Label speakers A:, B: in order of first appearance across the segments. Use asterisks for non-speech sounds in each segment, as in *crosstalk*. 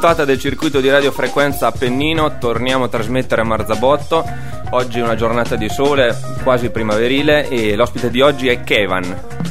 A: Puntata del circuito di radiofrequenza Appennino, torniamo a trasmettere a Marzabotto. Oggi è una giornata di sole quasi primaverile e l'ospite di oggi è Kevan.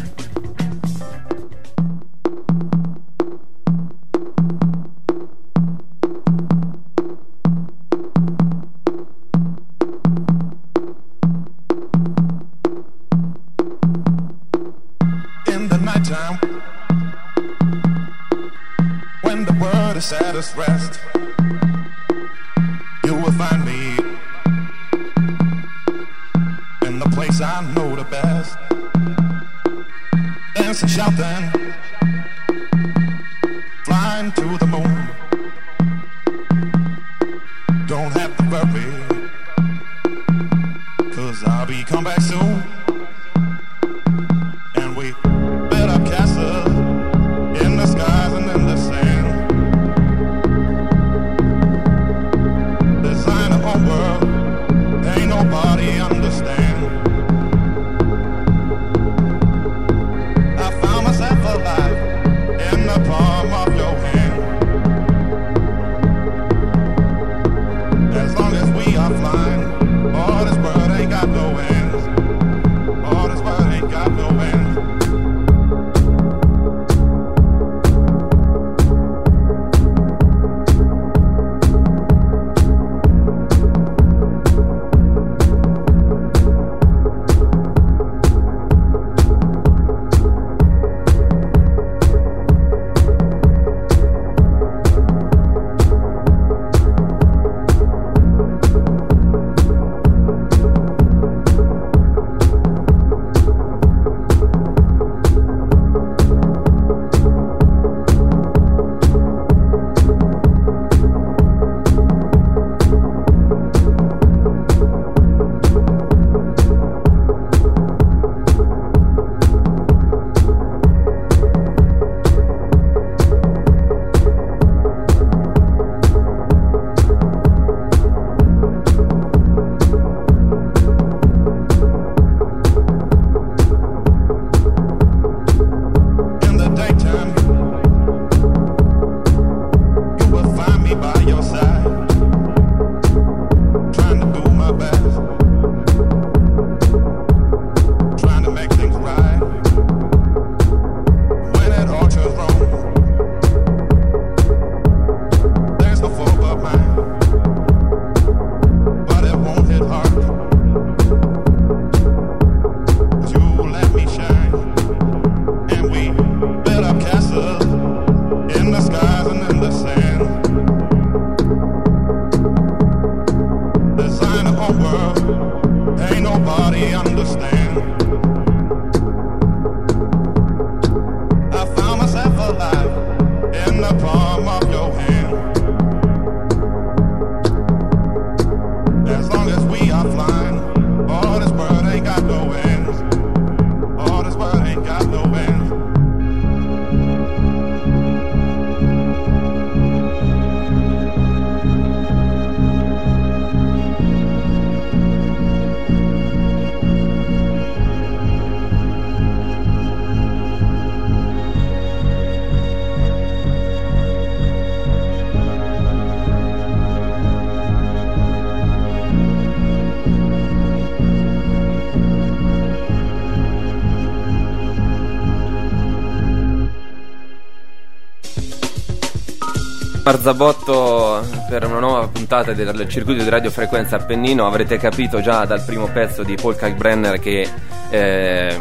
A: Marzabotto per una nuova puntata del circuito di radiofrequenza Appennino. Avrete capito già dal primo pezzo di Paul Kalkbrenner che, eh,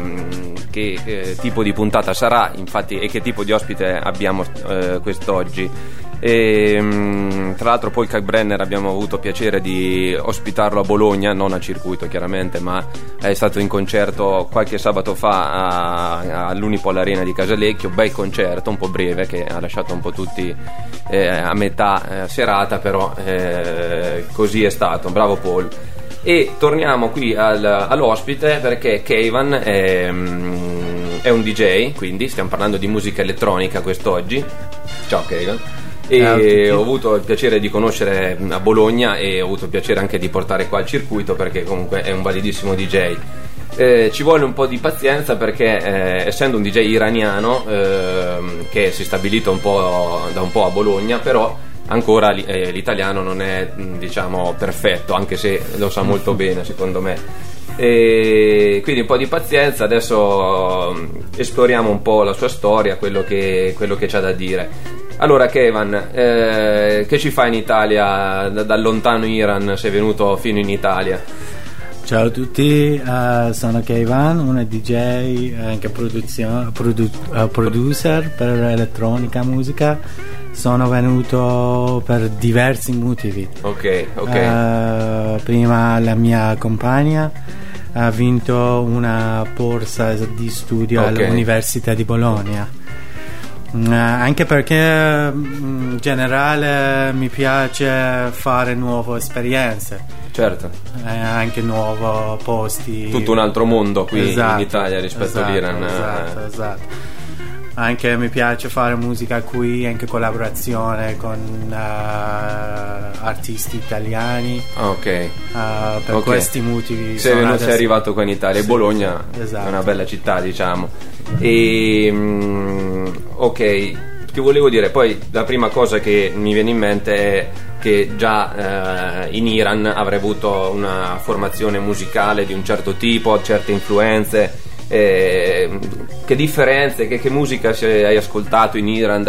A: che eh, tipo di puntata sarà infatti e che tipo di ospite abbiamo eh, quest'oggi e, ehm, tra l'altro poi Kalkbrenner abbiamo avuto piacere di ospitarlo a Bologna, non a circuito chiaramente, ma è stato in concerto qualche sabato fa all'Unipol Arena di Casalecchio, bel concerto, un po' breve che ha lasciato un po' tutti eh, a metà eh, serata, però eh, così è stato, bravo Paul. E torniamo qui al, all'ospite perché Kevan è, mm, è un DJ, quindi stiamo parlando di musica elettronica quest'oggi. Ciao Kevan e ho avuto il piacere di conoscere a Bologna e ho avuto il piacere anche di portare qua il circuito perché comunque è un validissimo DJ. Eh, ci vuole un po' di pazienza perché eh, essendo un DJ iraniano ehm, che si è stabilito un da un po' a Bologna, però ancora eh, l'italiano non è diciamo perfetto, anche se lo sa molto *laughs* bene secondo me. E quindi un po' di pazienza, adesso esploriamo un po' la sua storia, quello che, quello che c'ha da dire. Allora Kevan, eh, che ci fa in Italia, da, dal lontano Iran sei venuto fino in Italia?
B: Ciao a tutti, uh, sono Kevan, un DJ e anche produzio- produ- uh, producer per elettronica musica. Sono venuto per diversi motivi.
A: Ok, ok.
B: Uh, prima la mia compagna ha vinto una borsa di studio okay. all'Università di Bologna. Uh, anche perché mm, in generale mi piace fare nuove esperienze
A: certo.
B: Eh, anche nuovi posti.
A: Tutto un altro mondo qui esatto, in Italia rispetto
B: esatto,
A: all'Iran.
B: Esatto, esatto. Anche mi piace fare musica qui, anche collaborazione con uh, artisti italiani.
A: Ok.
B: Uh, per okay. questi motivi.
A: Sei, venuto, sei arrivato qua in Italia. Sì, Bologna esatto. è una bella città, diciamo. E, um, ok, ti volevo dire, poi la prima cosa che mi viene in mente è che già eh, in Iran avrei avuto una formazione musicale di un certo tipo, certe influenze. Eh, che differenze, che, che, musica hai ascoltato in Iran?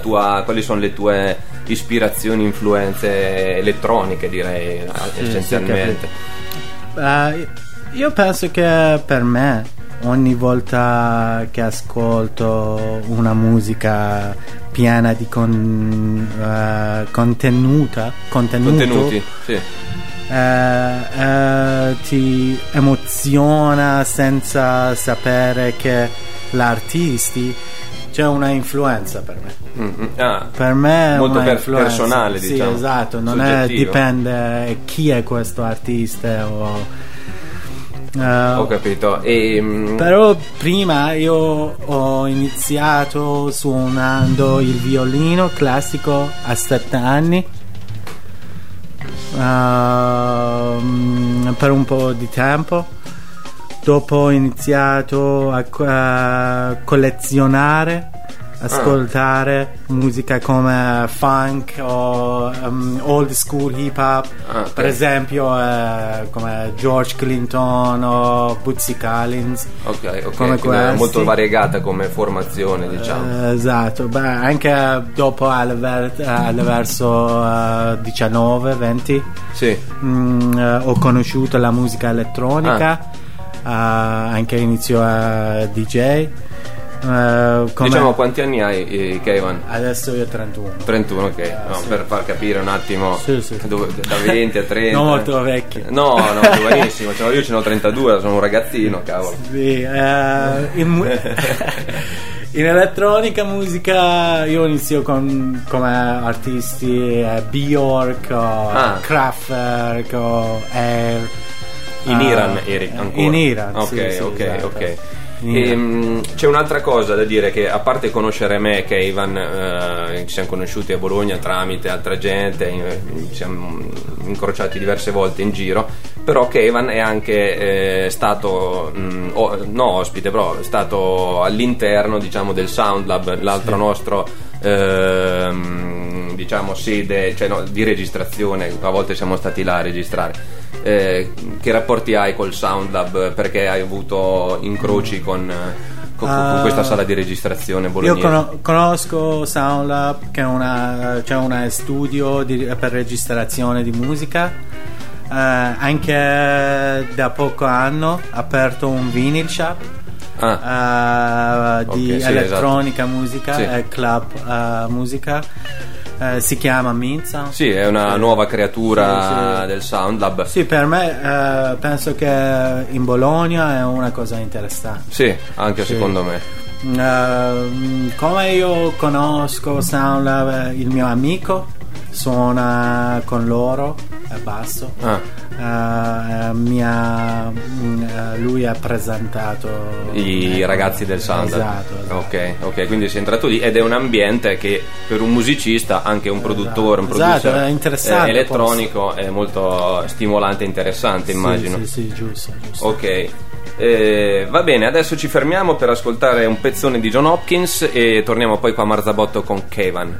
A: Tua, quali sono le tue ispirazioni, influenze elettroniche, direi sì, essenzialmente?
B: Sì, uh, io penso che per me ogni volta che ascolto una musica piena di con, uh, contenuta, contenuto,
A: contenuti, sì.
B: Uh, uh, ti emoziona senza sapere che l'artisti c'è una influenza per me.
A: Mm-hmm. Ah,
B: per me è
A: molto
B: per
A: personale,
B: sì,
A: diciamo.
B: esatto, non è, dipende chi è questo artista o
A: Uh, ho capito. E,
B: um... Però prima io ho iniziato suonando il violino classico a 7 anni. Uh, per un po' di tempo. Dopo ho iniziato a, a collezionare ascoltare ah. musica come funk o um, old school hip hop, ah, okay. per esempio eh, come George Clinton o Bootsy Collins.
A: Ok, ok, come questi. molto variegata come formazione, diciamo.
B: Eh, esatto, Beh, anche dopo al, ver- al verso uh, 19-20
A: sì.
B: mm, uh, ho conosciuto la musica elettronica, ah. uh, anche inizio a DJ.
A: Uh, diciamo quanti anni hai eh, Kevin?
B: Adesso io ho 31
A: 31 ok uh, no, sì. per far capire un attimo
B: sì, sì.
A: Dove, da 20 a 30
B: non molto vecchio
A: no no giovanissimo cioè, io ce ne ho 32 sono un ragazzino cavolo
B: sì, uh, in, *laughs* in, elettronica musica io inizio con, come artisti eh, Bjork o ah. Kraftwerk o Air
A: in Iran eri ancora
B: in Iran
A: ok ok
B: esatto.
A: ok e, um, c'è un'altra cosa da dire che a parte conoscere me che Ivan eh, ci siamo conosciuti a Bologna tramite altra gente ci siamo incrociati diverse volte in giro però che Ivan è anche eh, stato mh, mm, o, no ospite però è stato all'interno diciamo del Sound Lab l'altro sì. nostro ehm, diciamo sede cioè, no, di registrazione. A volte siamo stati là a registrare eh, che rapporti hai col SoundLab? Perché hai avuto incroci con, con, uh, con questa sala di registrazione bolognese?
B: Io conosco SoundLab, che è una, cioè una studio di, per registrazione di musica. Uh, anche da poco anno ha aperto un vinyl shop ah. uh, di okay, elettronica esatto. musica, sì. club musica eh, si chiama Minza.
A: Sì, è una nuova creatura sì, sì. del Sound Lab.
B: Sì, per me eh, penso che in Bologna è una cosa interessante.
A: Sì, anche sì. secondo me.
B: Uh, come io conosco Sound Lab, il mio amico suona con loro basso. Ah. Uh, mia, uh, lui ha presentato
A: i ecco, ragazzi del Sound.
B: Esatto, esatto.
A: Ok, ok, quindi sei entrato lì ed è un ambiente che per un musicista, anche un produttore, un
B: esatto,
A: producer eh, elettronico, posso. è molto stimolante e interessante, immagino.
B: Sì, sì, sì giusto, giusto.
A: Ok. Eh, va bene, adesso ci fermiamo per ascoltare un pezzone di John Hopkins e torniamo poi qua a Marzabotto con Kevan.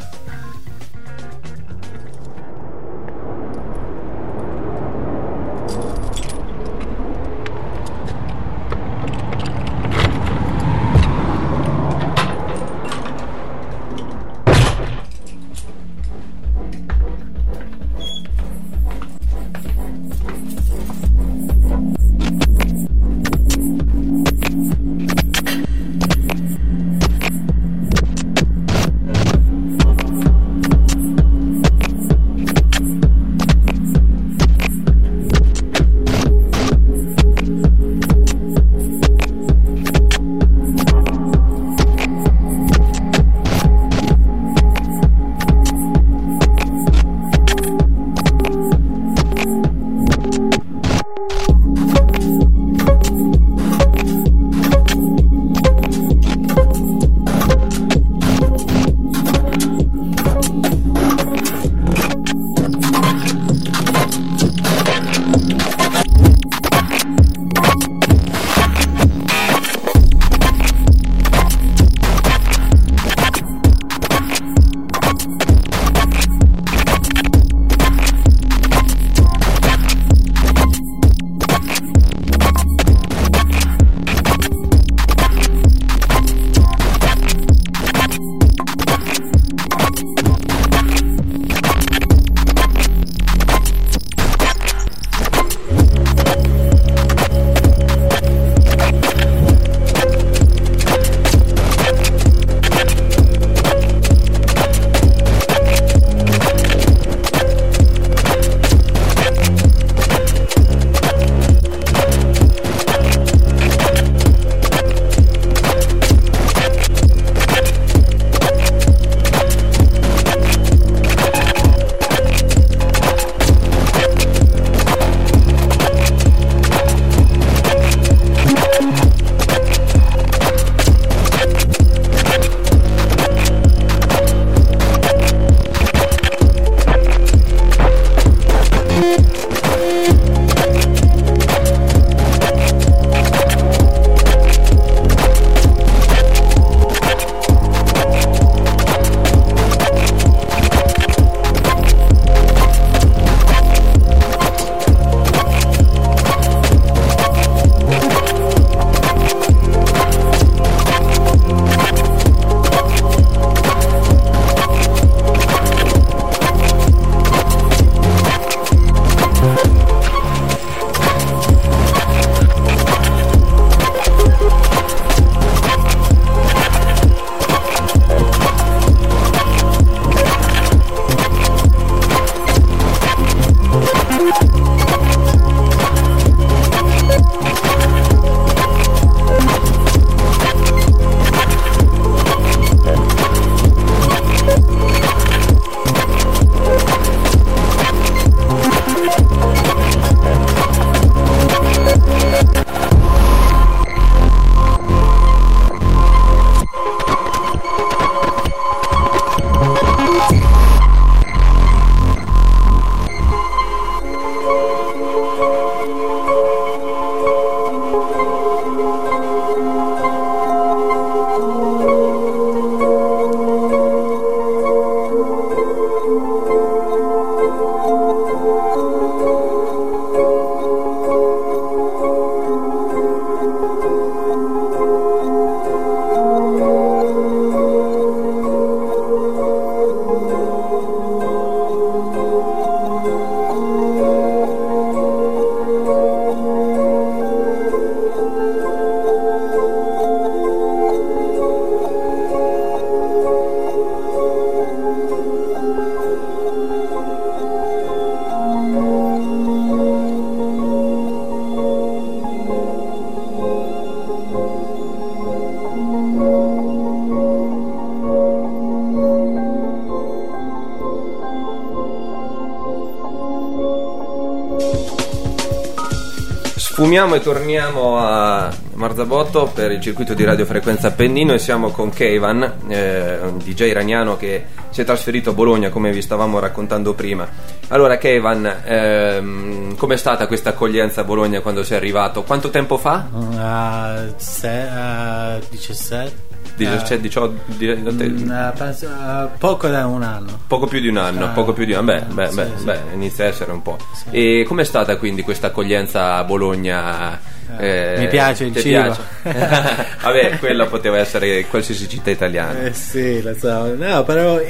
A: Torniamo a Marzabotto per il circuito di radiofrequenza Appennino e siamo con Kevan, eh, un DJ iraniano che si è trasferito a Bologna come vi stavamo raccontando prima. Allora Kevan, ehm, com'è stata questa accoglienza a Bologna quando sei arrivato? Quanto tempo fa?
B: Uh, se, uh, 17
A: 17, 18,
B: uh, penso, uh, poco da un anno.
A: Poco più di un anno, uh, poco più di un anno. Beh, sì, beh, sì. beh, inizia a essere un po'. Sì. E com'è stata quindi questa accoglienza a Bologna?
B: Eh, mi piace il cibo.
A: Piace? *laughs* Vabbè, quella poteva essere qualsiasi città italiana.
B: Eh sì, lo so. No, però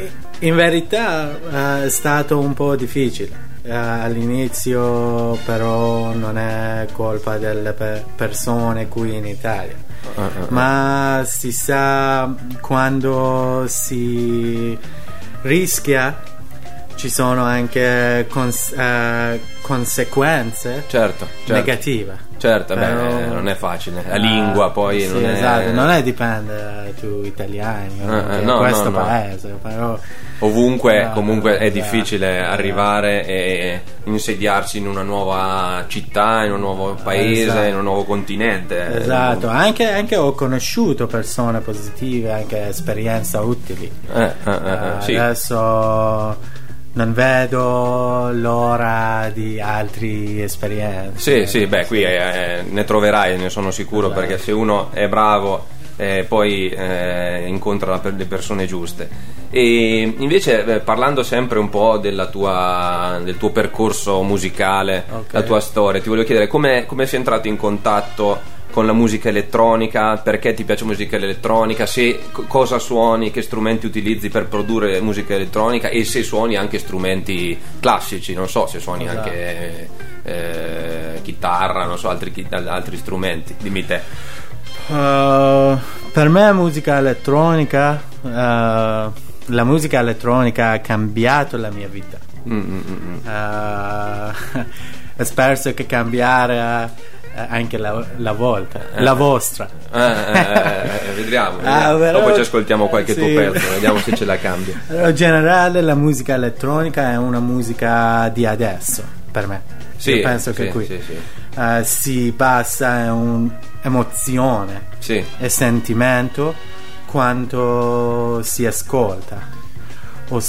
B: in verità è stato un po' difficile. All'inizio però non è colpa delle pe- persone qui in Italia ma si sa quando si rischia ci sono anche cons- uh, conseguenze
A: certo, certo.
B: negative.
A: Certo, beh, non è facile. La lingua poi
B: sì,
A: non è...
B: Esatto, non è dipende tu italiani uh, no, questo no, paese, no. però...
A: Ovunque no, comunque è esatto, difficile esatto. arrivare e insediarsi in una nuova città, in un nuovo paese, esatto. in un nuovo continente.
B: Esatto, anche, anche, ho conosciuto persone positive, anche esperienze utili.
A: Eh, eh, eh, sì.
B: Adesso non vedo l'ora di altre esperienze.
A: Sì, sì, beh, qui eh, ne troverai, ne sono sicuro, esatto. perché se uno è bravo eh, poi eh, incontra le persone giuste. E invece, eh, parlando sempre un po' tua, del tuo percorso musicale, okay. la tua storia, ti voglio chiedere come, come sei entrato in contatto con la musica elettronica, perché ti piace musica elettronica, se cosa suoni, che strumenti utilizzi per produrre musica elettronica e se suoni anche strumenti classici, non so se suoni esatto. anche eh, chitarra, non so, altri, altri strumenti, dimmi te.
B: Uh, per me musica elettronica, uh, la musica elettronica ha cambiato la mia vita. Mm-hmm. Uh, spero che cambiare anche la, la volta, eh. la vostra.
A: Eh, eh, *laughs* vediamo, ah, però, dopo ci ascoltiamo qualche sì. tuo pezzo, vediamo se ce la cambia. *laughs*
B: In generale la musica elettronica è una musica di adesso, per me.
A: Sì,
B: Io penso
A: sì,
B: che qui
A: sì,
B: uh, si passa un'emozione e sentimento quando si ascolta. O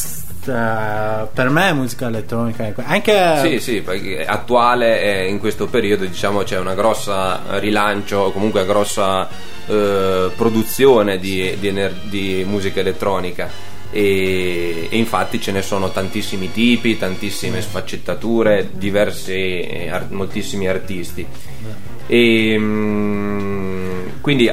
B: Uh, per me musica elettronica anche
A: sì sì perché attuale eh, in questo periodo diciamo c'è una grossa rilancio o comunque una grossa uh, produzione di, di, ener- di, musica elettronica. E, e, infatti ce ne sono tantissimi tipi tantissime sfaccettature diversi eh, art- moltissimi artisti. E mh, quindi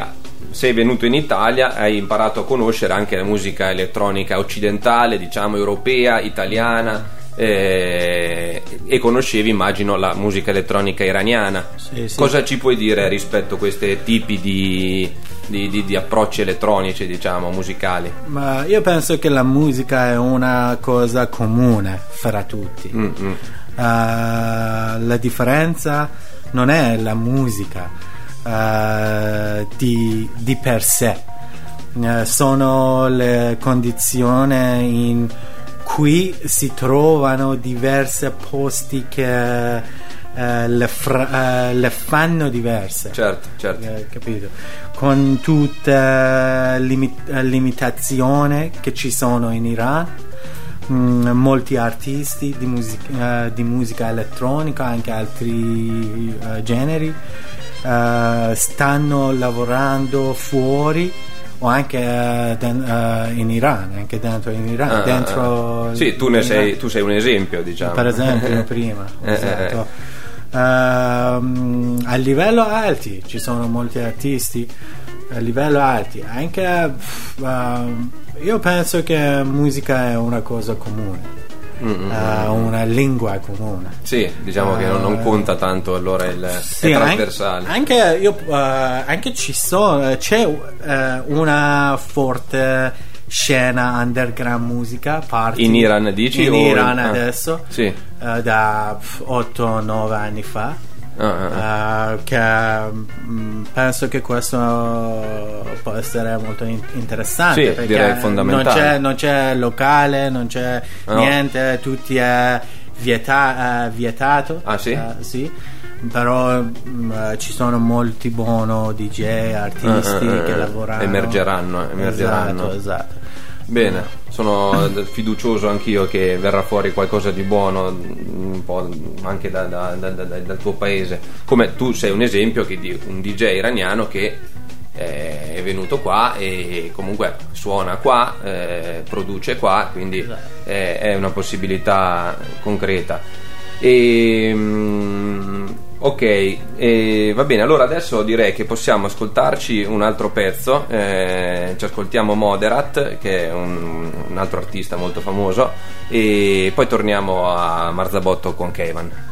A: sei venuto in Italia hai imparato a conoscere anche la musica elettronica occidentale, diciamo europea, italiana eh, e conoscevi immagino la musica elettronica iraniana. Sì, sì. Cosa ci puoi dire rispetto a questi tipi di, di, di, di, approcci elettronici, diciamo, musicali?
B: Ma io penso che la musica è una cosa comune fra tutti. Uh, la differenza non è la musica uh, di, di, per sé. Uh, sono le condizioni in cui si trovano diversi posti che uh, le, fra, le, fanno diverse.
A: Certo, certo.
B: capito? Con tutte le limit- limitazioni che ci sono in Iran. Mm, molti artisti di musica, di musica, elettronica, anche altri generi, uh, stanno lavorando fuori o anche uh, den- uh, in Iran, anche dentro in Iran. Ah, dentro
A: sì, tu, ne sei, tu sei un esempio, diciamo.
B: Per esempio, *laughs* prima. Eh, esatto. Uh, a livello alti ci sono molti artisti a livello alti anche uh, io penso che musica è una cosa comune mm-hmm. uh, una lingua comune.
A: Sì, diciamo uh, che non, non, eh, conta tanto allora il
B: sì,
A: trasversale.
B: Anche, anche, io, uh, anche ci sono, c'è una forte scena underground musica party
A: in Iran dici?
B: In Iran in... Ah. adesso,
A: sì.
B: da 8-9 anni fa Uh, che um, penso che questo può essere molto in- interessante
A: sì, perché
B: non c'è, non c'è, locale, non c'è no. niente, tutti è vieta- uh, vietato.
A: Ah, sì?
B: Uh, sì. però mh, eh, ci sono molti buoni DJ, artisti
A: Eh, eh,
B: che
A: eh,
B: lavorano.
A: emergeranno, emergeranno.
B: Esatto, esatto.
A: Bene, sono fiducioso anch'io che verrà fuori qualcosa di buono un po' anche da- da- da- da- dal tuo paese. Come tu sei un esempio che di un DJ iraniano che eh, è venuto qua e comunque suona qua, eh, produce qua, quindi è, è una possibilità concreta. E, mm, ok, e va bene, allora adesso direi che possiamo ascoltarci un altro pezzo, eh, ci ascoltiamo Moderat, che è un, un altro artista molto famoso, e poi torniamo a Marzabotto con Kevan.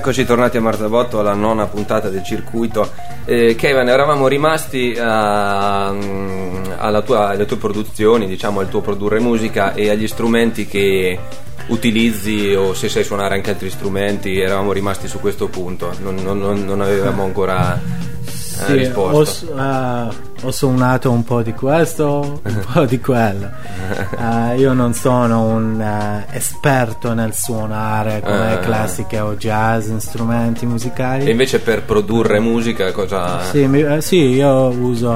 A: Eccoci tornati a Marzabotto alla nona puntata del circuito. Eh, Kevin, eravamo rimasti a, mm, tua- alle tue produzioni, diciamo al tuo produrre musica e agli strumenti che utilizzi o se sai suonare anche altri strumenti, eravamo rimasti su questo punto, non, non- non- avevamo ancora
B: Sì, ho,
A: risposto.
B: s- eh, ho suonato un po' di questo, un *laughs* po' di quello. Eh, io non sono un eh, esperto nel suonare come classiche o jazz, strumenti musicali.
A: E invece per produrre musica cosa...
B: Sì, mi- sì, io uso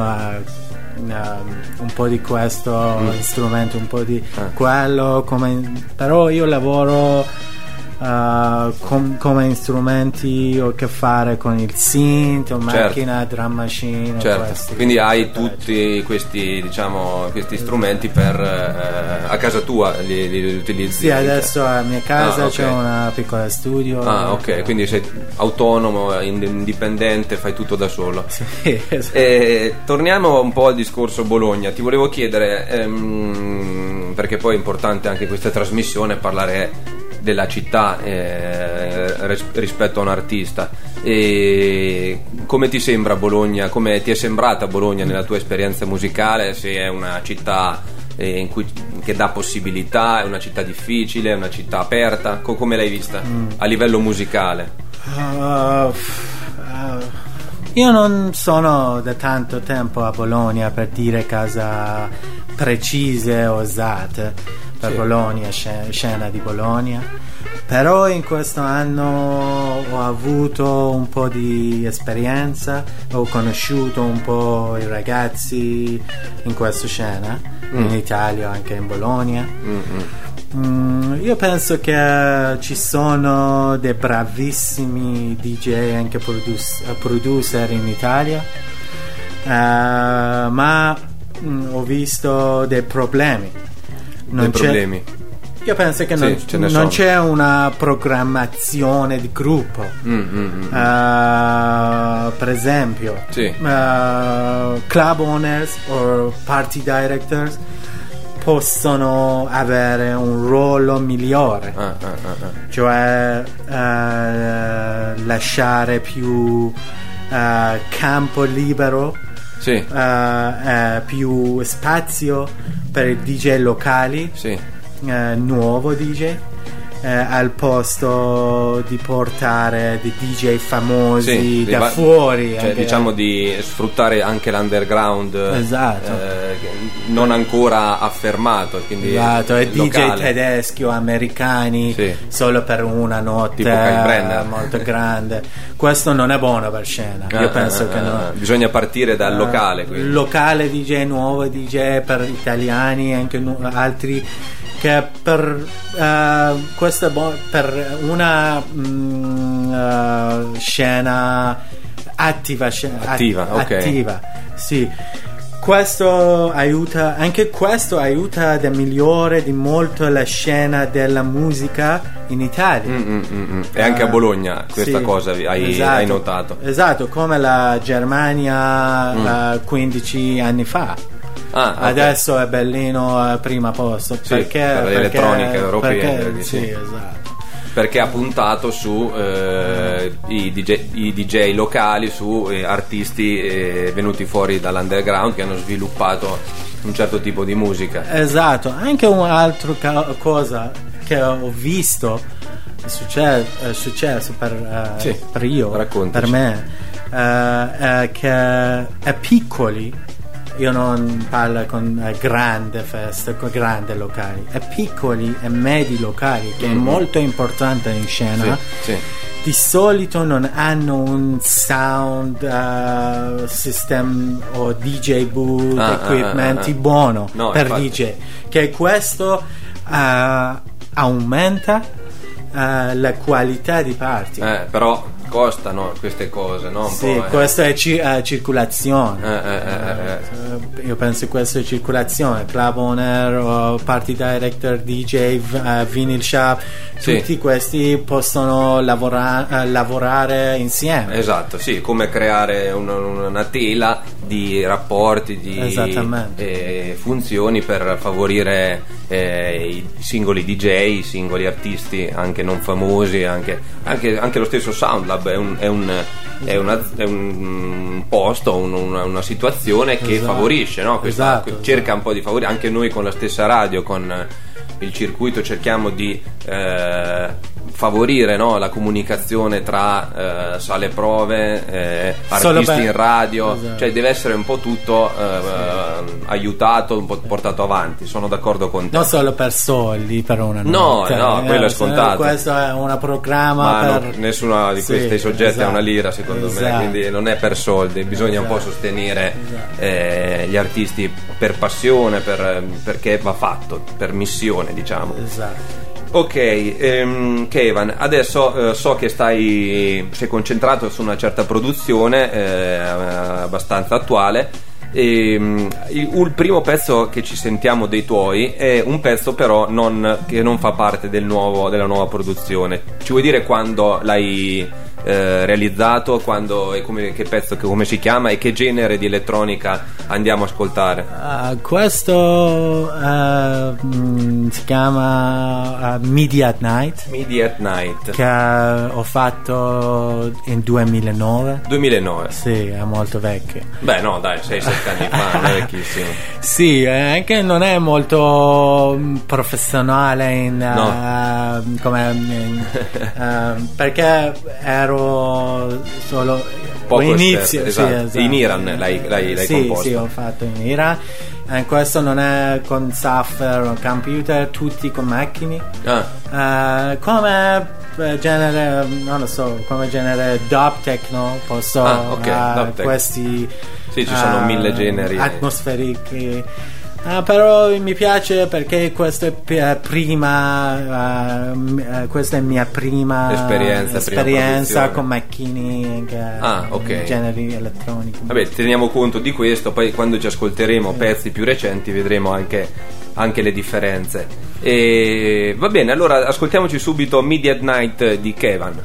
B: un po' di questo strumento, un po' di
A: Mm. Ah.
B: quello, come- però io lavoro eh, com- come strumenti ho a che fare con il synth, o
A: Certo.
B: macchina, drum machine.
A: Certo,
B: questi-
A: quindi hai tutti questi, diciamo, questi strumenti per eh, a casa tua li, li utilizzi?
B: Sì, adesso a mia casa
A: Ah, ok.
B: c'è una piccola studio.
A: Ah, ok, quindi sei autonomo, ind- indipendente, fai tutto da solo.
B: Sì, *laughs* esatto.
A: Eh, torniamo un po' al discorso Bologna. Ti volevo chiedere, ehm, perché poi è importante anche questa trasmissione parlare della città eh, ris- rispetto a un artista. E come ti sembra Bologna? Come ti è sembrata Bologna nella tua esperienza musicale? Se è una città eh, in cui- che dà possibilità, è una città difficile, è una città aperta? Co- come l'hai vista a livello musicale?
B: Uh, uh, io non sono da tanto tempo a Bologna per dire cose precise o usate per
A: Sì.
B: Bologna, sce- scena di Bologna. Però in questo anno ho avuto un po' di esperienza, ho conosciuto un po' i ragazzi in questa scena, in Italia, anche in Bologna. Mm, io penso che ci sono dei bravissimi DJ anche produce- producer in Italia, eh, ma mm, ho visto dei problemi.
A: Dei
B: c'è-
A: problemi?
B: Io penso che
A: Sì,
B: non,
A: ne
B: non c'è una programmazione di gruppo.
A: Mm, mm, mm.
B: Uh, per esempio,
A: Sì.
B: uh, club owners o party directors possono avere un ruolo migliore,
A: Ah, ah, ah, ah.
B: cioè uh, lasciare più campo libero,
A: Sì,
B: uh, uh, più spazio per DJ locali.
A: Sì.
B: eh, nuovo DJ eh, al posto di portare dei DJ famosi
A: Sì,
B: da
A: va-
B: fuori
A: Cioè, diciamo di sfruttare anche l'underground
B: Esatto.
A: eh, non ancora affermato, quindi
B: Esatto, e DJ
A: locale.
B: tedeschi o americani
A: Sì.
B: solo per una notte eh, *laughs* molto grande. Questo non è buono per scena. Io
A: Ah,
B: penso
A: ah,
B: che
A: ah,
B: no.
A: ah. Bisogna partire dal
B: Eh,
A: locale. quindi.
B: locale DJ nuovo DJ per italiani e anche nu- altri che per questo è buono per una mm, eh, scena attiva scena
A: Attiva, ok.
B: attiva sì questo aiuta anche questo aiuta a migliorare di molto la scena della musica in Italia
A: Mm, mm, mm, mm. E anche a
B: eh,
A: Bologna questa
B: sì,
A: cosa hai,
B: esatto,
A: hai notato.
B: Esatto, come la Germania eh, 15 anni fa.
A: Ah.
B: Adesso è Berlino al primo posto.
A: Sì,
B: perché,
A: per
B: perché-
A: l'elettronica europea,
B: perché- sì,
A: sì.
B: esatto.
A: Perché ha puntato su eh, i, DJ, i DJ locali, su eh, artisti eh, venuti fuori dall'underground che hanno sviluppato un certo tipo di musica.
B: Esatto, anche un'altra ca- cosa che ho visto è succe- è successo per, eh,
A: Sì,
B: per io,
A: raccontaci.
B: per me, eh, è che è piccoli. Io non parlo con eh, grande feste, con grandi locali, è piccoli e medi locali, che è molto importante in scena.
A: Mm-hmm. Sì, sì.
B: Di solito non hanno un sound eh, system o DJ booth,
A: Ah, ah,
B: equipment
A: ah, ah.
B: buono
A: No,
B: per
A: infatti.
B: DJ. Che questo eh, aumenta eh, la qualità di party.
A: Eh, però costano queste cose, no? Un
B: sì,
A: po', eh.
B: questa è ci- eh, circolazione.
A: Eh, eh, eh, eh.
B: Eh, Io penso che questo è circolazione, club owner, o party director, DJ, eh, vinyl shop,
A: Sì.
B: tutti questi possono lavora- eh, lavorare insieme.
A: Esatto, sì, come creare un- una tela di rapporti, di eh, funzioni per favorire eh, i singoli DJ, i singoli artisti, anche non famosi, anche, anche- anche lo stesso SoundLab è un, è un- è una- è un posto, un- una, una situazione che
B: Esatto.
A: favorisce, no? Questa-
B: Esatto,
A: cerca
B: esatto.
A: un po' di favorire, anche noi con la stessa radio, con il circuito cerchiamo di eh, favorire no, la comunicazione tra eh, sale prove, eh, artisti in radio,
B: Esatto.
A: cioè deve essere un po' tutto eh, aiutato, un po' portato avanti, sono d'accordo con te.
B: Non solo per soldi, per una
A: No,
B: notte.
A: no, quello è
B: Eh,
A: scontato.
B: Questo è un programma
A: Ma
B: per...
A: no, nessuno di
B: Sì,
A: questi soggetti ha
B: esatto,
A: una lira secondo me,
B: esatto.
A: quindi non è per soldi, bisogna un po'
B: Esatto,
A: sostenere
B: esatto.
A: eh, gli artisti per passione, per- perché va fatto, per missione diciamo.
B: Esatto.
A: Ok, ehm, Kevan, adesso eh, so che stai sei concentrato su una certa produzione eh, abbastanza attuale. Ehm, il, il primo pezzo che ci sentiamo dei tuoi è un pezzo però non- che non fa parte del nuovo- della nuova produzione. Ci vuoi dire quando l'hai eh, realizzato, quando, e come, che pezzo, che- come si chiama e che genere di elettronica andiamo a ascoltare?
B: Ah, questo eh, mm, si chiama uh, Media at Night
A: Midi at Night
B: che ho fatto in 2009
A: 2009.
B: sì è molto vecchio
A: Beh, no, dai, 6-7 anni fa, non è vecchissimo. *laughs*
B: sì eh, anche non è molto mm, professionale in,
A: No.
B: eh, come in- *laughs* eh, perché ero solo
A: Poco
B: inizio
A: esperto,
B: sì,
A: esatto. In Iran l'hai- l'hai- l'hai
B: sì,
A: composto.
B: sì ho fatto in Iran e questo non è con software o computer tutti con macchine
A: Ah,
B: Eh, come eh, genere, non lo so, come genere dub techno, posso
A: Ah, ok,
B: eh,
A: dub
B: questi
A: Sì, ci sono
B: eh,
A: mille generi.
B: atmosferici. Ah, però mi piace perché questa è prima eh, questa è mia prima
A: Esperienza, prima
B: esperienza
A: produzione.
B: con macchine che-
A: Ah, ok.
B: generi elettronici
A: vabbè, teniamo conto di questo, poi quando ci ascolteremo pezzi più recenti vedremo anche, anche le differenze. E, va bene, allora ascoltiamoci subito Midi at Night di Kevan.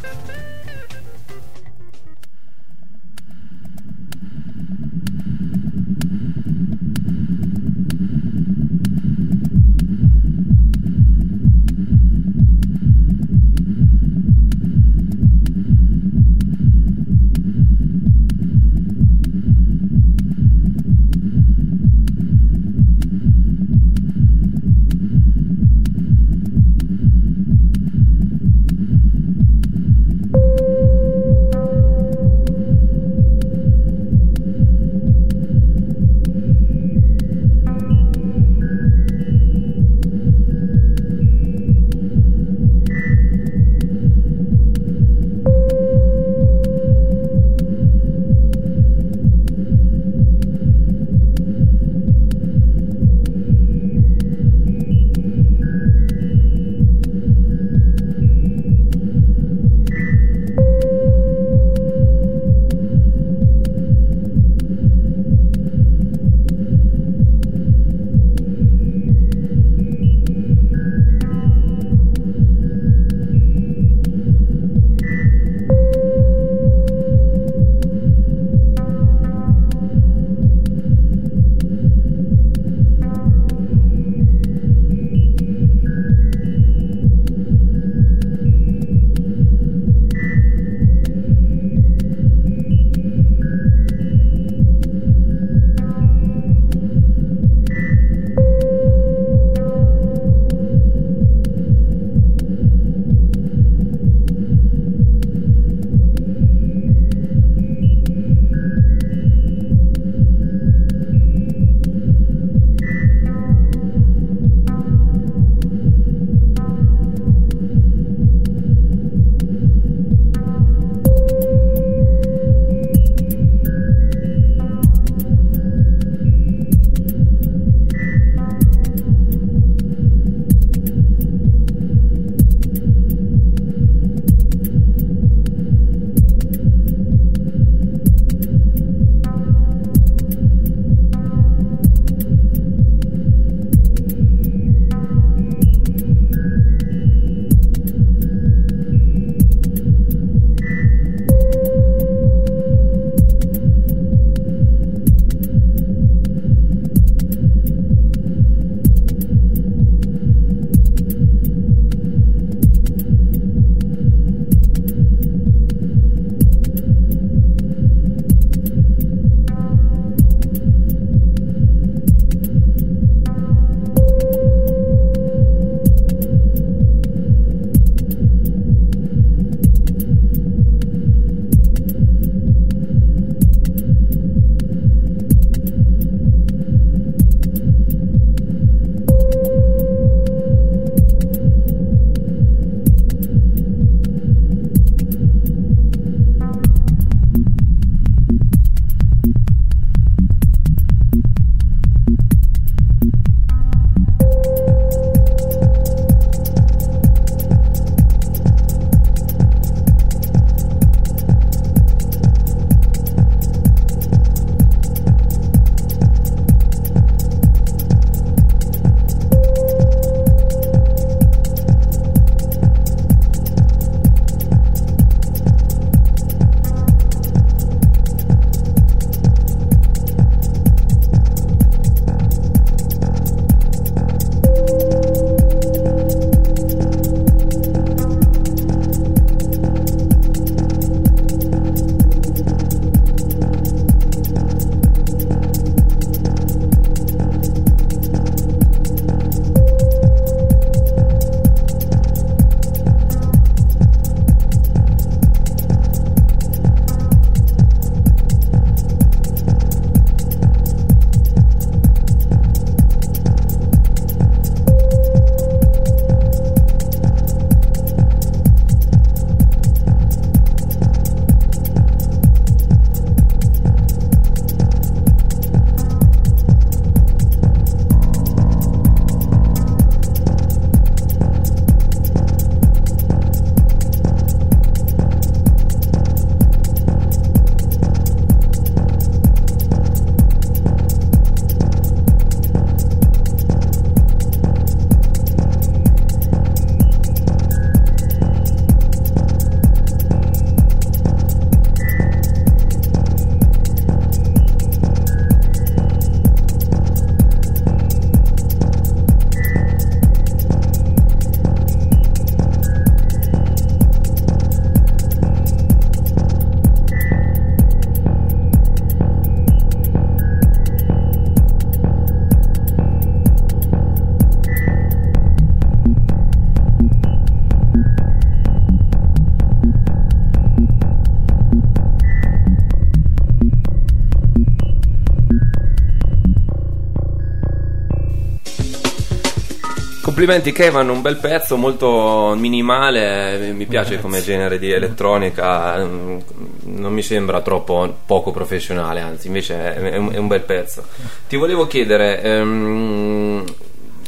A: Complimenti Kevin, un bel pezzo molto minimale, mi piace
B: Grazie.
A: come genere di elettronica, mm, non mi sembra troppo poco professionale, anzi invece è un, è un bel pezzo. Ti volevo chiedere ehm,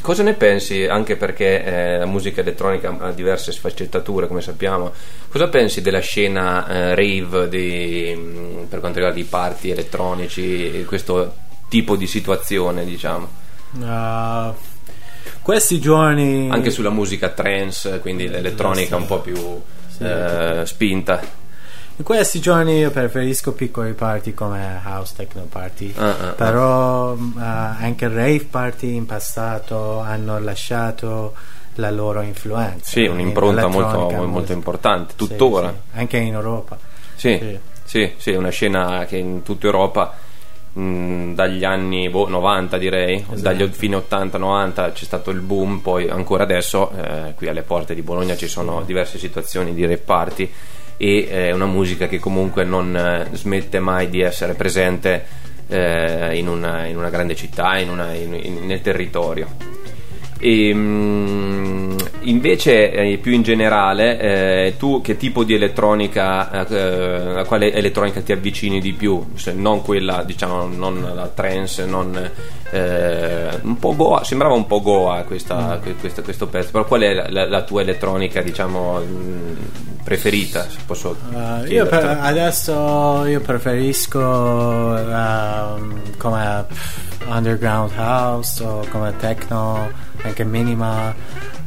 A: cosa ne pensi, anche perché eh, la musica elettronica ha diverse sfaccettature come sappiamo, cosa pensi della scena eh, rave di- mm, per quanto riguarda i party elettronici, questo tipo di situazione diciamo?
B: Uh, questi giorni
A: anche sulla musica trance, quindi l'elettronica un po' più
B: Sì.
A: eh, spinta.
B: in questi giorni io preferisco piccoli party come house techno party
A: Ah, ah,
B: però uh, anche rave party in passato hanno lasciato la loro influenza
A: Sì, un'impronta molto, molto importante,
B: Sì,
A: tuttora.
B: sì, anche in Europa
A: Sì,
B: Sì.
A: sì, sì, una scena che in tutta Europa mh, dagli anni boh, 90 direi,
B: Esatto.
A: dagli fine 80-90 c'è stato il boom, poi ancora adesso eh, qui alle porte di Bologna ci sono diverse situazioni di rave party e è una musica che comunque non eh, smette mai di essere presente eh, in, una, in una grande città, in una- in- nel territorio. E, mm, invece, eh, più in generale, eh, tu che tipo di elettronica, eh, a quale elettronica ti avvicini di più? Se non quella, diciamo, non la trance, non eh, un po' Goa, sembrava un po' Goa questa- que- questo, questo pezzo, però qual è la, la- la tua elettronica, diciamo, mm, preferita? Se posso
B: Uh, io per- adesso io preferisco ehm, come underground house o come techno, anche minima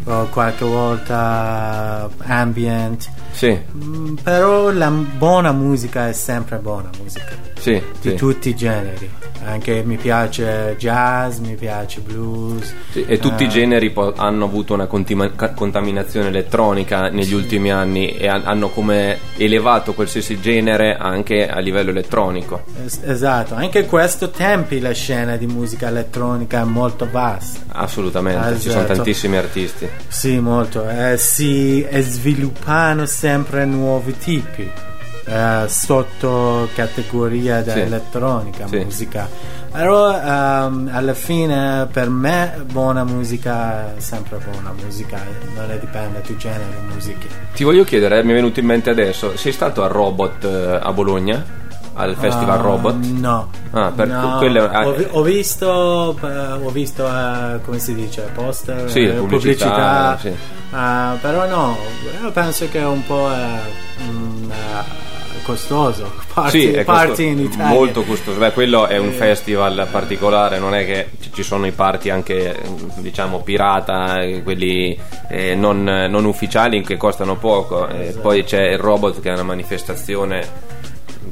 B: o qualche volta ambient.
A: Sì,
B: Mm, però la buona musica è sempre buona musica
A: sì,
B: di
A: sì.
B: tutti i generi. Anche mi piace jazz, mi piace blues.
A: E tutti i
B: eh,
A: generi po- hanno avuto una contima- contaminazione elettronica negli ultimi anni e han- hanno come elevato qualsiasi genere anche a livello elettronico.
B: es- esatto, anche in questo tempi la scena di musica elettronica è molto vasta.
A: Assolutamente, ci sono
B: Esatto.
A: tantissimi artisti.
B: Sì, molto. Eh, si eh, sviluppano sempre nuovi tipi. eh, sotto categoria dell'elettronica,
A: Sì.
B: musica. Però ehm, alla fine per me buona musica è sempre buona musica, non è dipende tu genere di musica.
A: Ti voglio chiedere, mi è venuto in mente adesso, sei stato al Robot eh, a Bologna? Al Festival
B: Ah,
A: Robot?
B: No.
A: Ah, per-
B: No,
A: quello- ah,
B: ho, vi- ho visto, eh, ho visto eh, come si dice, poster,
A: Sì,
B: eh,
A: pubblicità, sì.
B: Ah, però no, io penso che è un po' eh, mm, eh, costoso. *laughs* Party,
A: Sì, è costo-
B: in Italia.
A: molto costoso. Beh, quello è un festival particolare, non è che ci- sono i party anche diciamo pirata, eh, quelli eh, non, non ufficiali che costano poco. E
B: Esatto.
A: poi c'è il robot che è una manifestazione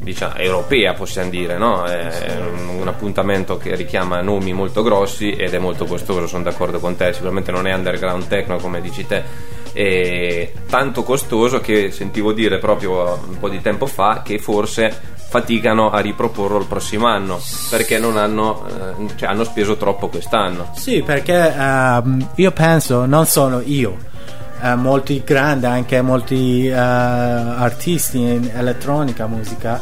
A: diciamo europea, possiamo dire, no? È un, un appuntamento che richiama nomi molto grossi ed è molto costoso, sono d'accordo con te, sicuramente non è underground techno come dici te. È tanto costoso che sentivo dire proprio un po' di tempo fa che forse faticano a riproporlo il prossimo anno perché non hanno, eh, cioè hanno speso troppo quest'anno.
B: Sì, perché ehm, io penso, non solo io, eh, molti grandi, anche molti eh, artisti in elettronica, musica,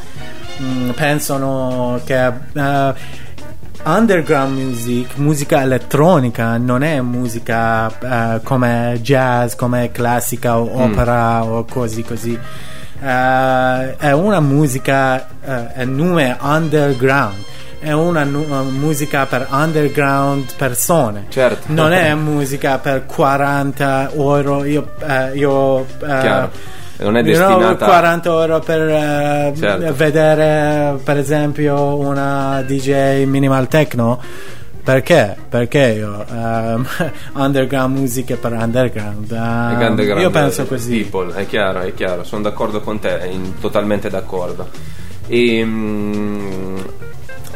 B: mm, pensano che eh, underground music, musica elettronica, non è musica eh, come jazz, come classica o opera o così così. Eh, è una musica, è nome underground. È una, una musica per underground persone.
A: Certo.
B: Non è musica per 40 euro. Io, eh, io eh.
A: Non è destinata
B: 40 euro per eh,
A: Certo.
B: vedere per esempio una DJ minimal techno. Perché? Perché io ehm, *laughs* underground music è per underground.
A: È underground
B: io penso così.
A: people, è chiaro, è chiaro, sono d'accordo con te, in- totalmente d'accordo. E, mm,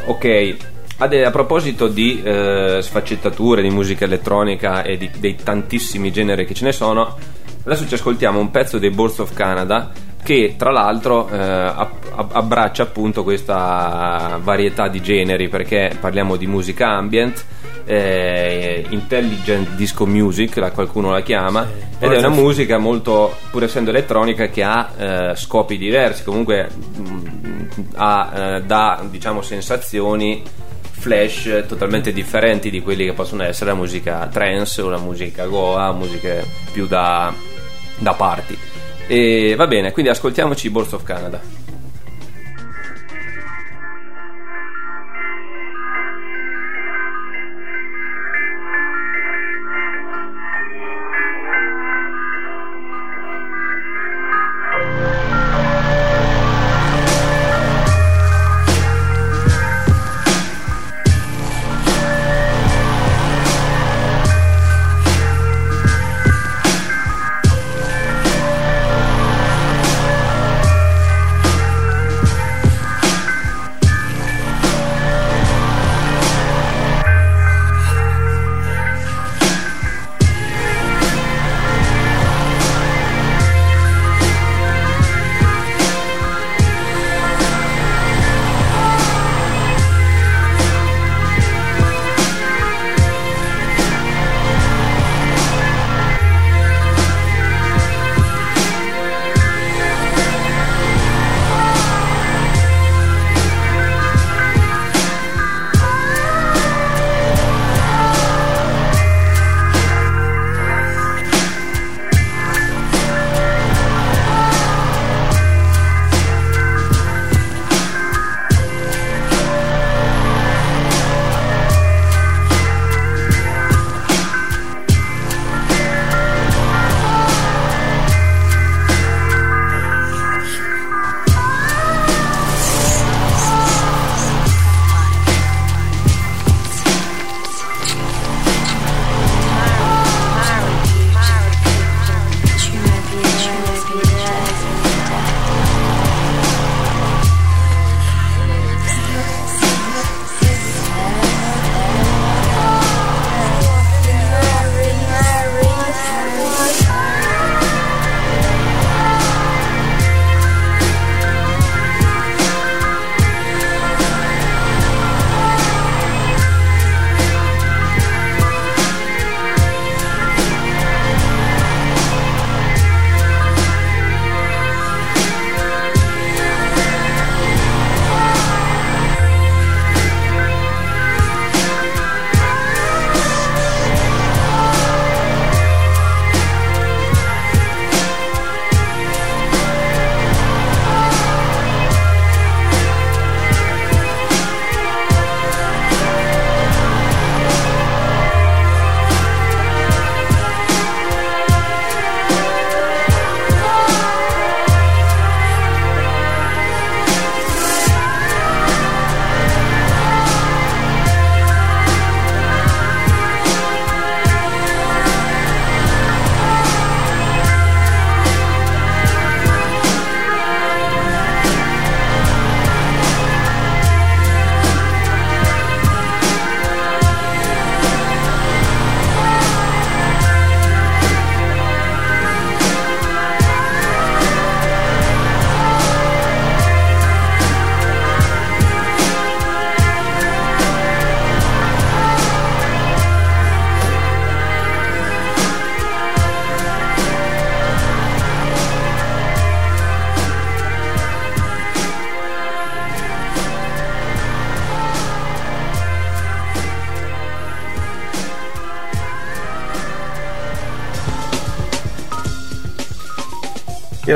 A: ok, a proposito di eh, sfaccettature di musica elettronica e di- dei tantissimi generi che ce ne sono, adesso ci ascoltiamo un pezzo dei Birds of Canada che tra l'altro eh, ab- ab- abbraccia appunto questa varietà di generi perché parliamo di musica ambient eh, intelligent disco music la qualcuno la chiama
B: Sì.
A: ed è una musica molto pur essendo elettronica che ha eh, scopi diversi comunque mh, ha, eh, dà diciamo sensazioni flash totalmente differenti di quelli che possono essere la musica trance o la musica goa, musiche più da, da party. E va bene, quindi ascoltiamoci Birds of Canada.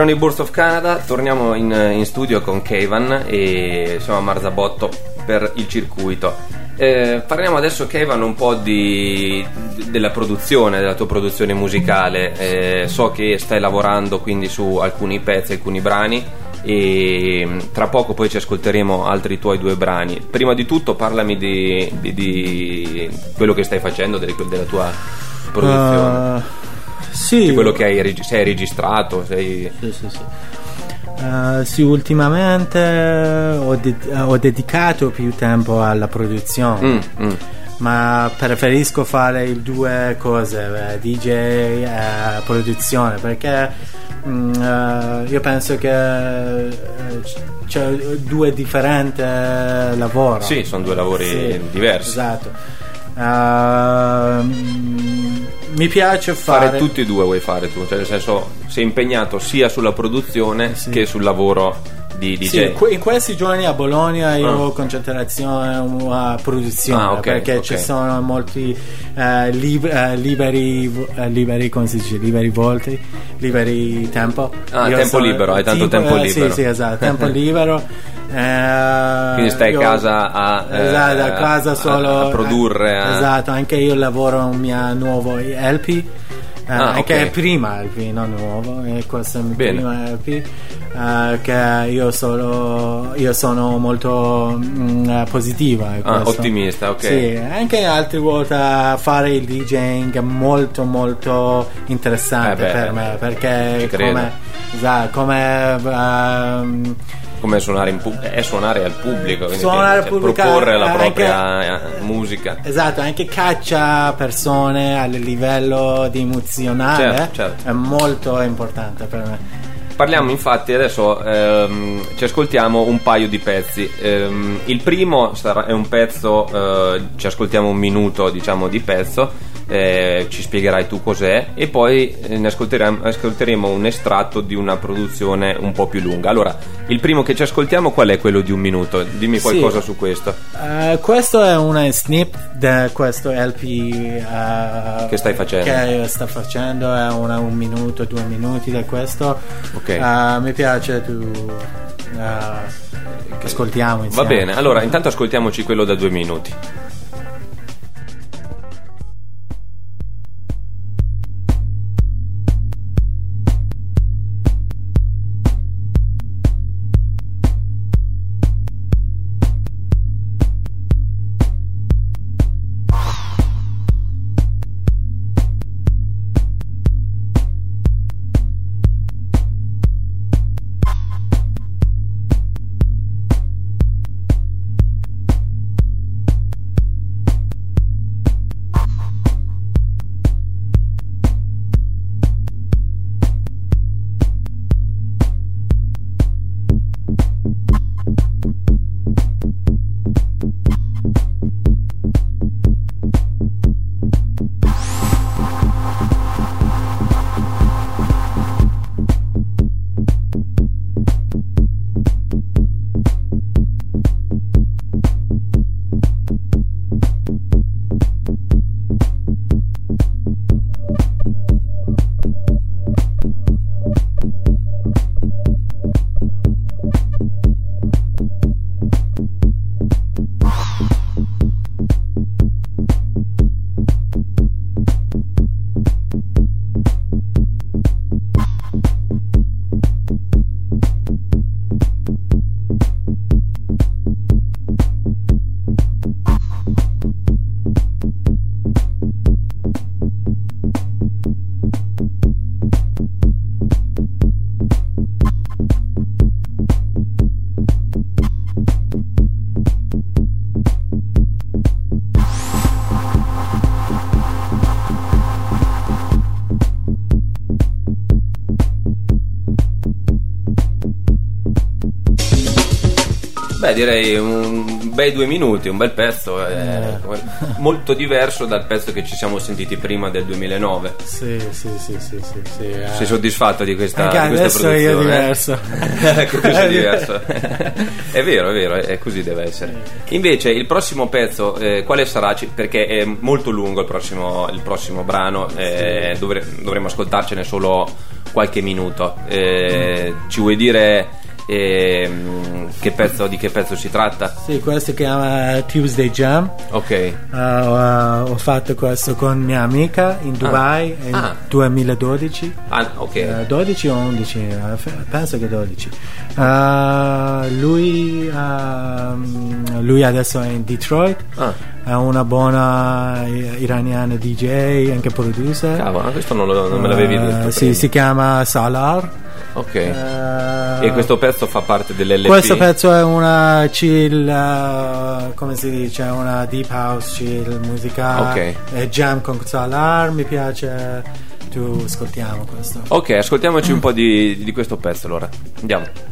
A: Erano i Burst of Canada, torniamo in, in studio con Kevan e siamo a Marzabotto per il circuito. Eh, parliamo adesso, Kevan, un po' di, della produzione, della tua produzione musicale. Eh, so che stai lavorando quindi su alcuni pezzi, alcuni brani e mm, tra poco poi ci ascolteremo altri tuoi due brani. Prima di tutto parlami di, di, di quello che stai facendo, della tua produzione.
B: Uh, sì,
A: di quello che hai, reg- sei registrato, sei...
B: Sì, sì, sì. Eh, sì, ultimamente ho, de- ho dedicato più tempo alla produzione,
A: Mm, mm.
B: ma preferisco fare due cose, eh, DJ e produzione, perché mm, eh, io penso che eh, c'è due differenti lavori.
A: Sì, sono due lavori diversi.
B: Esatto. Ehm, mi piace fare,
A: Fare tutti e due vuoi fare tu, cioè nel senso sei impegnato sia sulla produzione
B: Sì.
A: che sul lavoro di DJ?
B: Sì, in questi giorni a Bologna io
A: Ah.
B: ho concentrazione a produzione
A: Ah, ok,
B: perché
A: ok.
B: ci sono molti eh, lib- eh, liberi, eh, liberi, come si dice, liberi volti, liberi tempo.
A: Ah,
B: Io
A: tempo libero, hai tanto tempo
B: eh,
A: libero.
B: Sì, sì, esatto, tempo *laughs* libero. Eh,
A: Quindi stai a casa a, eh,
B: esatto, a casa
A: a-
B: solo
A: a produrre, a-
B: Esatto, anche io lavoro un mio nuovo LP. eh,
A: Ah,
B: anche
A: ok.
B: il prima LP, non nuovo, e questo è il primo LP. eh, che io, solo, io sono molto mm, eh, positiva.
A: Ah, ottimista, ok.
B: Sì, anche altre volte fare il DJing è molto molto interessante
A: Eh beh,
B: per me perché come, esatto, come ehm,
A: come suonare, in pub- è suonare al pubblico, quindi
B: Suonare al
A: cioè,
B: pubblico,
A: proporre la
B: anche-
A: propria eh, musica.
B: Esatto, anche caccia persone a livello di emozionale
A: Certo, certo.
B: è molto importante per me.
A: Parliamo infatti adesso, ehm, ci ascoltiamo un paio di pezzi. Ehm, il primo sarà, è un pezzo, eh, ci ascoltiamo un minuto diciamo di pezzo, eh, ci spiegherai tu cos'è e poi eh, ne ascolteremo, ascolteremo un estratto di una produzione un po' più lunga. Allora, il primo che ci ascoltiamo qual è quello di un minuto? Dimmi
B: Sì.
A: qualcosa su questo.
B: Eh, questo è una snip di questo LP eh,
A: Che stai facendo?
B: Che sto facendo, è una, un minuto, due minuti da questo.
A: Ok.
B: Eh, mi piace tu. eh, ascoltiamo
A: Va
B: insieme.
A: bene, allora intanto ascoltiamoci quello da due minuti. Beh, direi un bei due minuti, un bel pezzo, eh, molto diverso dal pezzo che ci siamo sentiti prima del 2009.
B: Sì, sì, sì, sì, sì, sì, eh.
A: Sei soddisfatto di questa,
B: Anche
A: di questa
B: adesso io
A: produzione?
B: diverso. *laughs*
A: Ecco, tu *laughs* sei diverso. *laughs* è vero, è vero, è così deve essere. Invece il prossimo pezzo, eh, quale sarà? Perché è molto lungo il prossimo, il prossimo brano, eh, dovre- dovremmo ascoltarcene solo qualche minuto. Eh, ci vuoi dire ehm, che pezzo, di che pezzo si tratta?
B: Sì, questo si chiama Tuesday Jam.
A: Ok.
B: Eh, ho, ho fatto questo con mia amica in Dubai nel
A: Ah.
B: 2012.
A: Ah, ok.
B: Eh, 12 o 11? eh, penso che 12. Eh, lui, ehm, lui adesso è in Detroit.
A: Ah,
B: È una buona i- iraniana DJ, anche producer.
A: cavolo, questo non, lo- non me l'avevi
B: Eh,
A: detto.
B: sì,
A: prima.
B: si chiama Salar.
A: Ok.
B: Eh,
A: e questo pezzo fa parte dell'LP?
B: questo pezzo è una chill, eh, come si dice, una deep house chill, musica
A: Ok.
B: eh, jam con Salar, mi piace, tu ascoltiamo questo.
A: Ok, ascoltiamoci un po' di, di questo pezzo allora. Andiamo.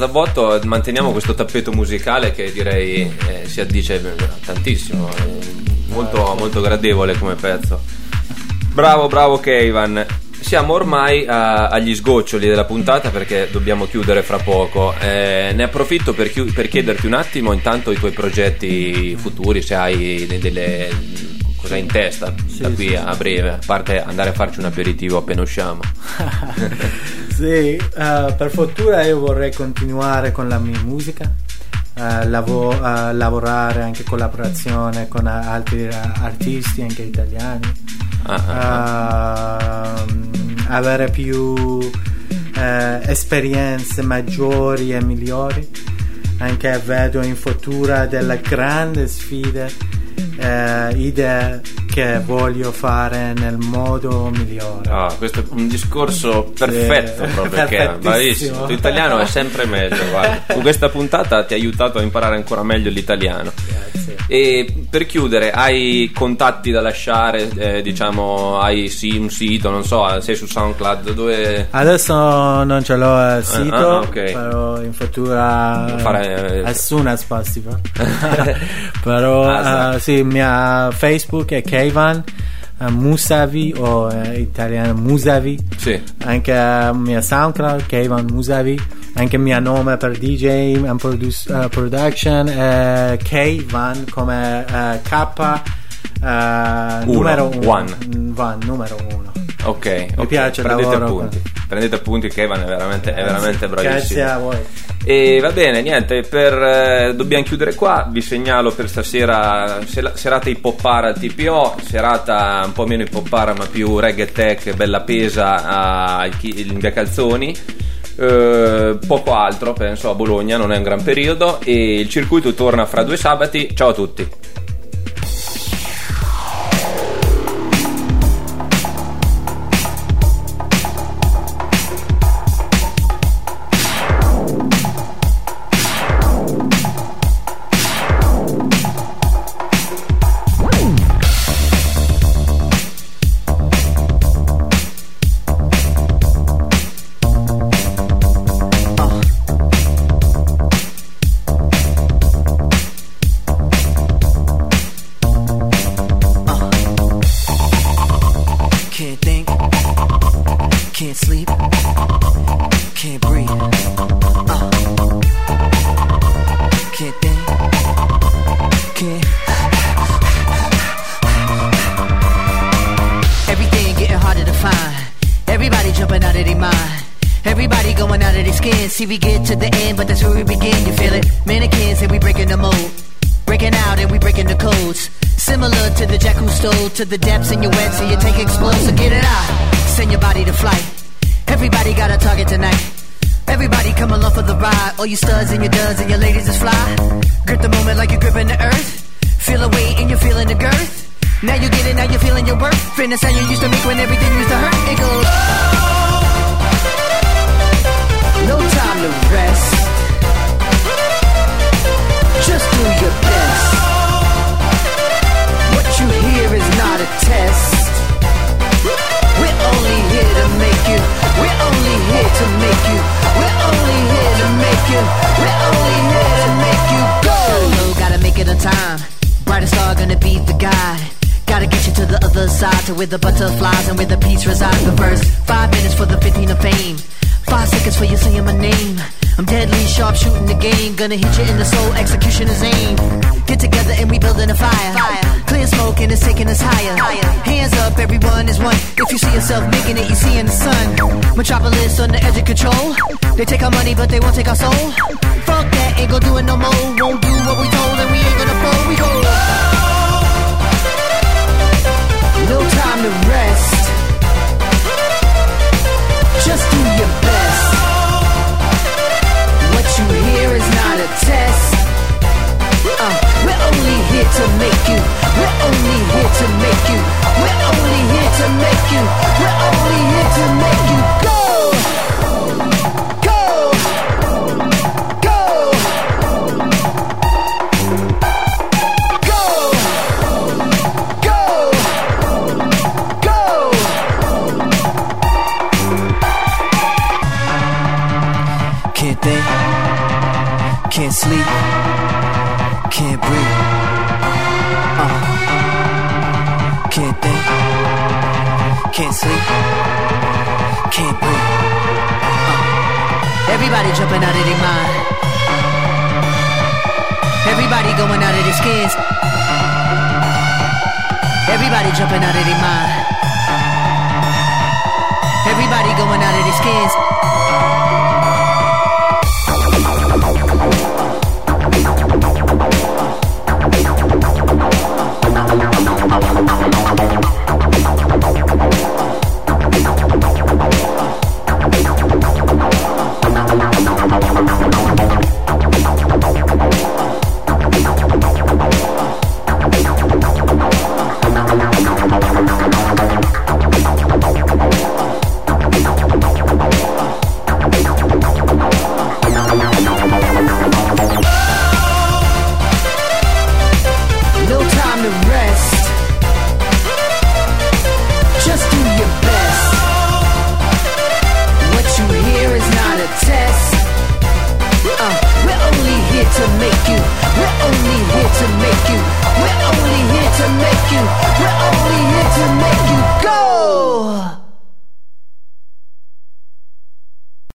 A: Marzabotto, manteniamo questo tappeto musicale che direi eh, si addice tantissimo, eh, molto, molto gradevole come pezzo. Bravo, bravo Keivan. Siamo ormai a- agli sgoccioli della puntata perché dobbiamo chiudere fra poco. Eh, ne approfitto per, chiu- per chiederti un attimo intanto i tuoi progetti futuri, se hai de- delle cosa in testa da qui a breve, a parte andare a farci un aperitivo appena usciamo. *laughs* *laughs*
B: Sì, eh, per fortuna io vorrei continuare con la mia musica, eh, lavo- eh, lavorare anche in collaborazione con altri artisti, anche italiani,
A: Ah, ah,
B: Ehm, avere più esperienze maggiori e migliori. Anche vedo in futuro delle grandi sfide, idee che voglio fare nel modo migliore.
A: Ah, questo è un discorso perfetto
B: Sì,
A: proprio perché bravissimo. L'italiano è sempre meglio, guarda. Con questa puntata ti ha aiutato a imparare ancora meglio l'italiano.
B: Grazie.
A: E per chiudere, hai contatti da lasciare, eh, diciamo, hai sì, un sito, non so, sei su SoundCloud, dove
B: Adesso non ce l'ho il sito,
A: ah, ok.
B: però in futuro
A: Fare-
B: as soon as possible. però
A: Ah,
B: eh, sì, mia Facebook è Keivan eh, Musavi o eh, italiano Musavi.
A: Sì.
B: Anche mia SoundCloud Keivan Musavi anche il mio nome per DJ e produce, uh, production è K Van come eh, K eh, uno,
A: numero
B: uno. Van numero uno
A: ok, mi
B: okay. piace
A: prendete appunti per... prendete appunti che è veramente, è veramente bravissimo grazie
B: a voi
A: e va bene, niente, per, eh, dobbiamo chiudere qua. Vi segnalo per stasera serata hip hop al TPO, serata un po' meno hip ippopara ma più reggae tech, bella pesa in Via Calzoni. Eh, poco altro, penso a Bologna, non è un gran periodo e il circuito torna fra due sabati. Ciao a tutti.
C: gonna hit you in the soul. Execution is aim. Get together and we building a fire. fire. Clear smoke and it's taking us higher. higher. Hands up, everyone is one. If you see yourself making it, you see in the sun. Metropolis on the edge of control. They take our money, but they won't take our soul. Fuck that, ain't gonna do it no more. Won't do what we told, and we ain't gonna fold. We go low. No time to rest. Just do your best.